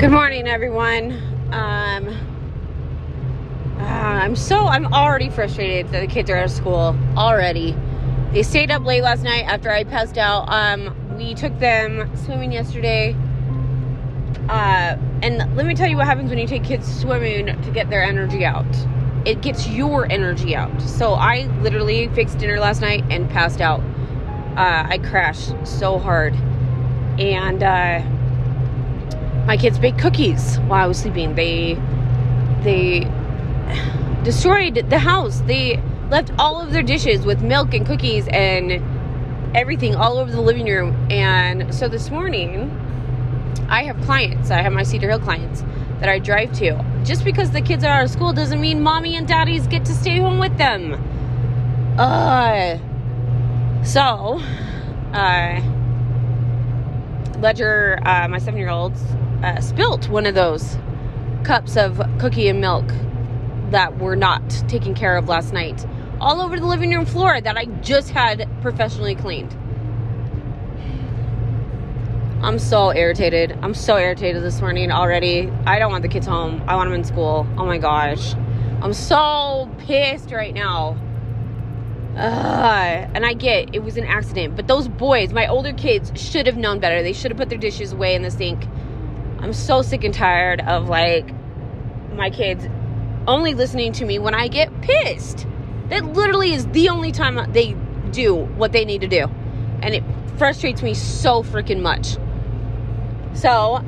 Good morning, everyone. Um, uh, I'm so I'm already frustrated that the kids are out of school already. They stayed up late last night after I passed out. Um, we took them swimming yesterday. Uh, and let me tell you what happens when you take kids swimming to get their energy out. It gets your energy out. So I literally fixed dinner last night and passed out. Uh, I crashed so hard, and. My kids baked cookies while I was sleeping. They they destroyed the house. They left all of their dishes with milk and cookies and everything all over the living room. And so this morning, I have clients. I have my Cedar Hill clients that I drive to. Just because the kids are out of school doesn't mean mommy and daddies get to stay home with them. Uh so uh Ledger, uh, my seven year olds, uh, spilt one of those cups of cookie and milk that were not taken care of last night all over the living room floor that I just had professionally cleaned. I'm so irritated. I'm so irritated this morning already. I don't want the kids home. I want them in school. Oh my gosh. I'm so pissed right now. Uh, and I get it was an accident, but those boys, my older kids, should have known better. They should have put their dishes away in the sink I'm so sick and tired of like my kids only listening to me when I get pissed. That literally is the only time they do what they need to do. And it frustrates me so freaking much. So,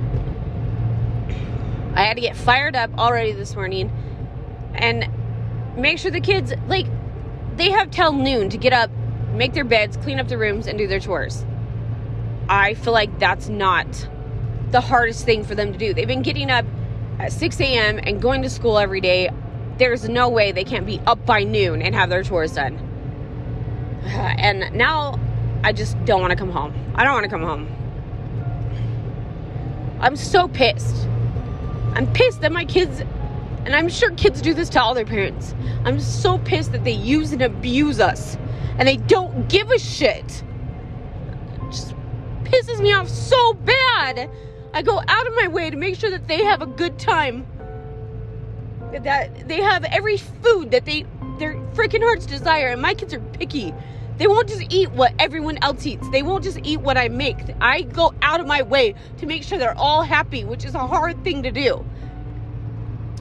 I had to get fired up already this morning and make sure the kids, like, they have till noon to get up, make their beds, clean up the rooms, and do their chores. I feel like that's not the hardest thing for them to do. They've been getting up at 6 a.m. and going to school every day. There's no way they can't be up by noon and have their chores done. And now I just don't want to come home. I don't want to come home. I'm so pissed. I'm pissed that my kids, and I'm sure kids do this to all their parents. I'm so pissed that they use and abuse us and they don't give a shit. It just pisses me off so bad. I go out of my way to make sure that they have a good time. That they have every food that they their freaking hearts desire. And my kids are picky. They won't just eat what everyone else eats. They won't just eat what I make. I go out of my way to make sure they're all happy, which is a hard thing to do.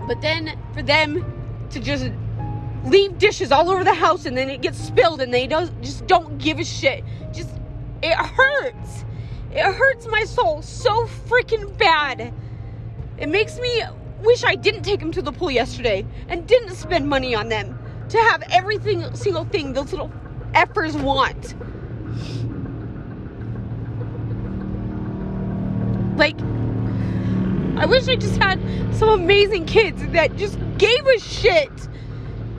But then for them to just leave dishes all over the house and then it gets spilled and they don't just don't give a shit. Just it hurts. It hurts my soul so freaking bad. It makes me wish I didn't take them to the pool yesterday and didn't spend money on them to have everything single thing those little effers want. Like, I wish I just had some amazing kids that just gave a shit.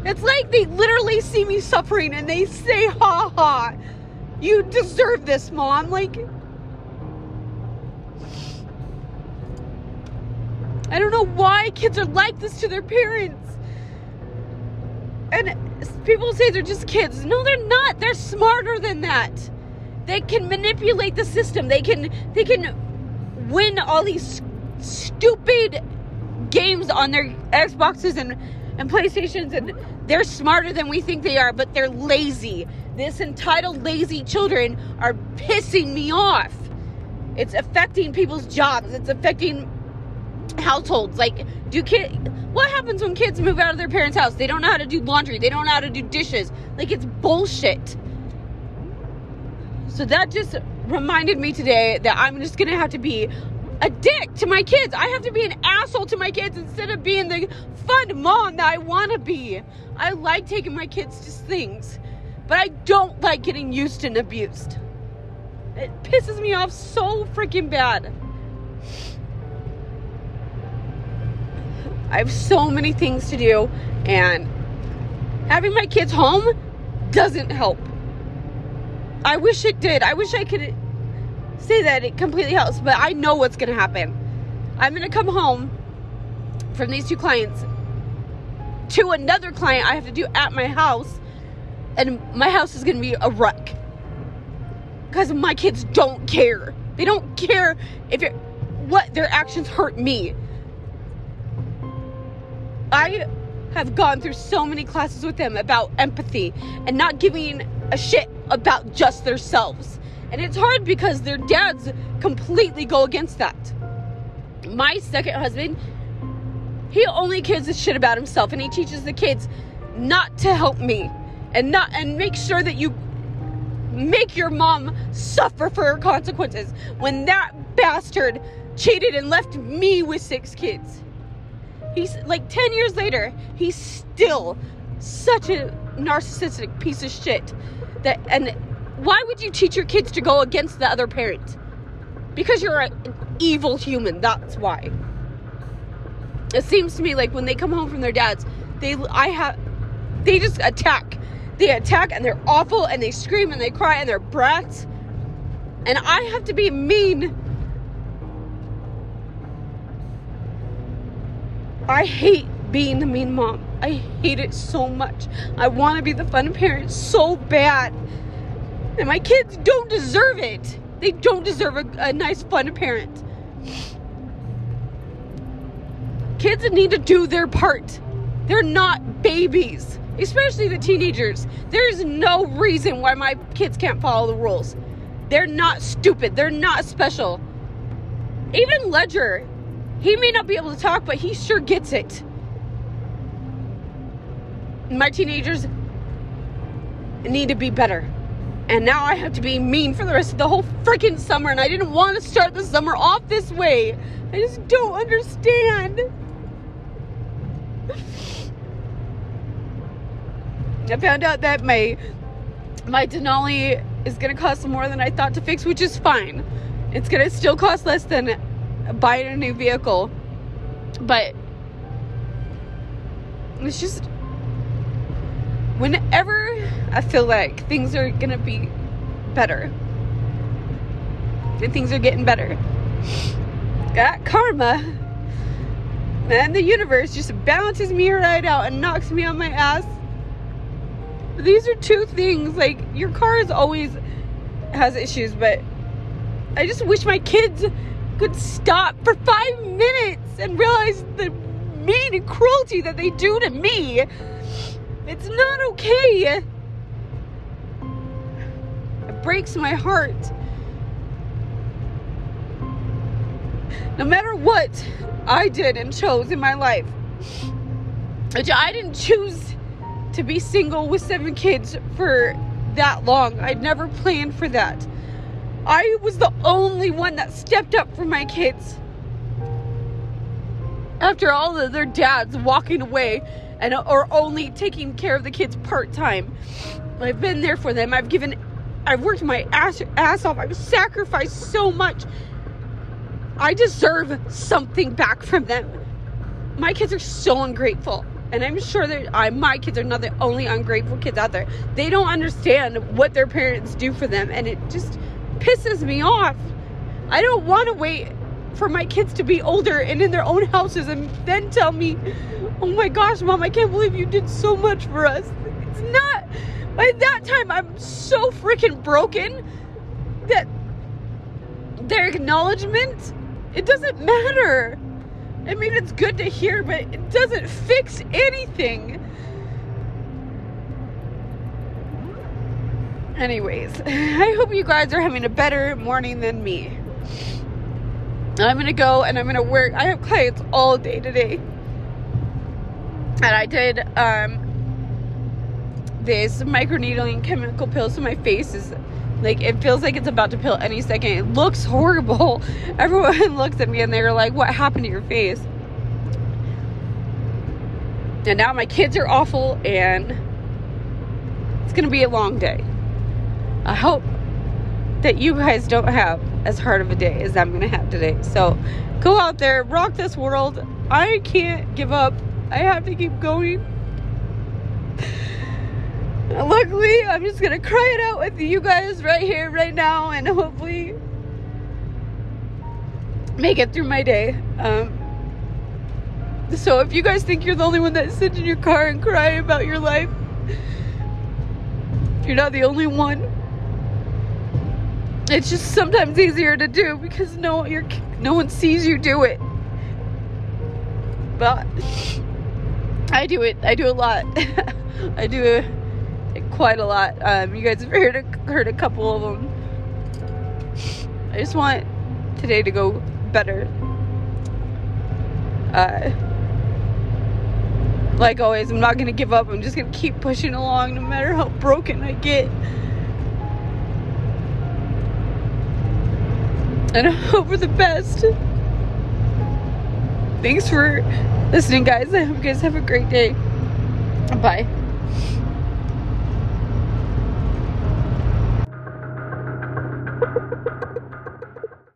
It's like they literally see me suffering and they say, ha ha, you deserve this, mom. Like, I don't know why kids are like this to their parents. And people say they're just kids. No, they're not. They're smarter than that. They can manipulate the system. They can they can win all these stupid games on their Xboxes and and PlayStations and they're smarter than we think they are, but they're lazy. This entitled lazy children are pissing me off. It's affecting people's jobs. It's affecting households. Like, do kids, what happens when kids move out of their parents' house? They don't know how to do laundry, they don't know how to do dishes. Like, it's bullshit. So that just reminded me today that I'm just gonna have to be a dick to my kids. I have to be an asshole to my kids instead of being the fun mom that I wanna be. I like taking my kids to things, but I don't like getting used and abused. It pisses me off so freaking bad. I have so many things to do, and having my kids home doesn't help. I wish it did. I wish I could say that it completely helps, but I know what's going to happen. I'm going to come home from these two clients to another client I have to do at my house, and my house is going to be a wreck because my kids don't care. They don't care if what their actions hurt me. I have gone through so many classes with them about empathy and not giving a shit about just themselves. And it's hard because their dads completely go against that. My second husband, he only cares a shit about himself and he teaches the kids not to help me and not and make sure that you make your mom suffer for her consequences when that bastard cheated and left me with six kids. He's like 10 years later, he's still such a narcissistic piece of shit. That and why would you teach your kids to go against the other parent? Because you're an evil human. That's why. It seems to me like when they come home from their dads, they I have they just attack. They attack and they're awful and they scream and they cry and they're brats. And I have to be mean I hate being the mean mom. I hate it so much. I want to be the fun parent so bad. And my kids don't deserve it. They don't deserve a, a nice, fun parent. Kids need to do their part. They're not babies, especially the teenagers. There's no reason why my kids can't follow the rules. They're not stupid. They're not special. Even Ledger, he may not be able to talk, but he sure gets it. My teenagers need to be better. And now I have to be mean for the rest of the whole freaking summer. And I didn't want to start the summer off this way. I just don't understand. I found out that my my Denali is gonna cost more than I thought to fix, which is fine. It's gonna still cost less than buying a new vehicle. But it's just whenever I feel like things are gonna be better and things are getting better, that karma and the universe just balances me right out and knocks me on my ass. These are two things like your car is always has issues, but I just wish my kids could stop for five minutes and realize the mean cruelty that they do to me. It's not okay. It breaks my heart. No matter what I did and chose in my life, which I didn't choose to be single with seven kids for that long. I'd never planned for that. I was the only one that stepped up for my kids. After all of their dads walking away and or only taking care of the kids part time, I've been there for them. I've given, I've worked my ass ass off. I've sacrificed so much. I deserve something back from them. My kids are so ungrateful. And I'm sure that I, my kids are not the only ungrateful kids out there. They don't understand what their parents do for them. And it just, pisses me off. I don't want to wait for my kids to be older and in their own houses and then tell me, oh my gosh, mom, I can't believe you did so much for us. It's not, by that time, I'm so freaking broken that their acknowledgement, it doesn't matter. I mean, it's good to hear, but it doesn't fix anything. Anyways, I hope you guys are having a better morning than me. I'm gonna go and I'm gonna work. I have clients all day today. And I did um this microneedling chemical peels so my face is like it feels like it's about to peel any second. It looks horrible. Everyone looks at me and they're like, What happened to your face? And now my kids are awful and it's gonna be a long day. I hope that you guys don't have as hard of a day as I'm gonna have today. So go out there, rock this world. I can't give up. I have to keep going. Luckily, I'm just gonna cry it out with you guys right here, right now, and hopefully make it through my day. Um, so if you guys think you're the only one that sits in your car and cry about your life, you're not the only one it's just sometimes easier to do because no your No one sees you do it. But I do it. I do a lot. I do it quite a lot. Um, you guys have heard a, heard a couple of them. I just want today to go better. Uh, like always, I'm not gonna give up. I'm just gonna keep pushing along no matter how broken I get. And I hope for the best. Thanks for listening, guys. I hope you guys have a great day. Bye.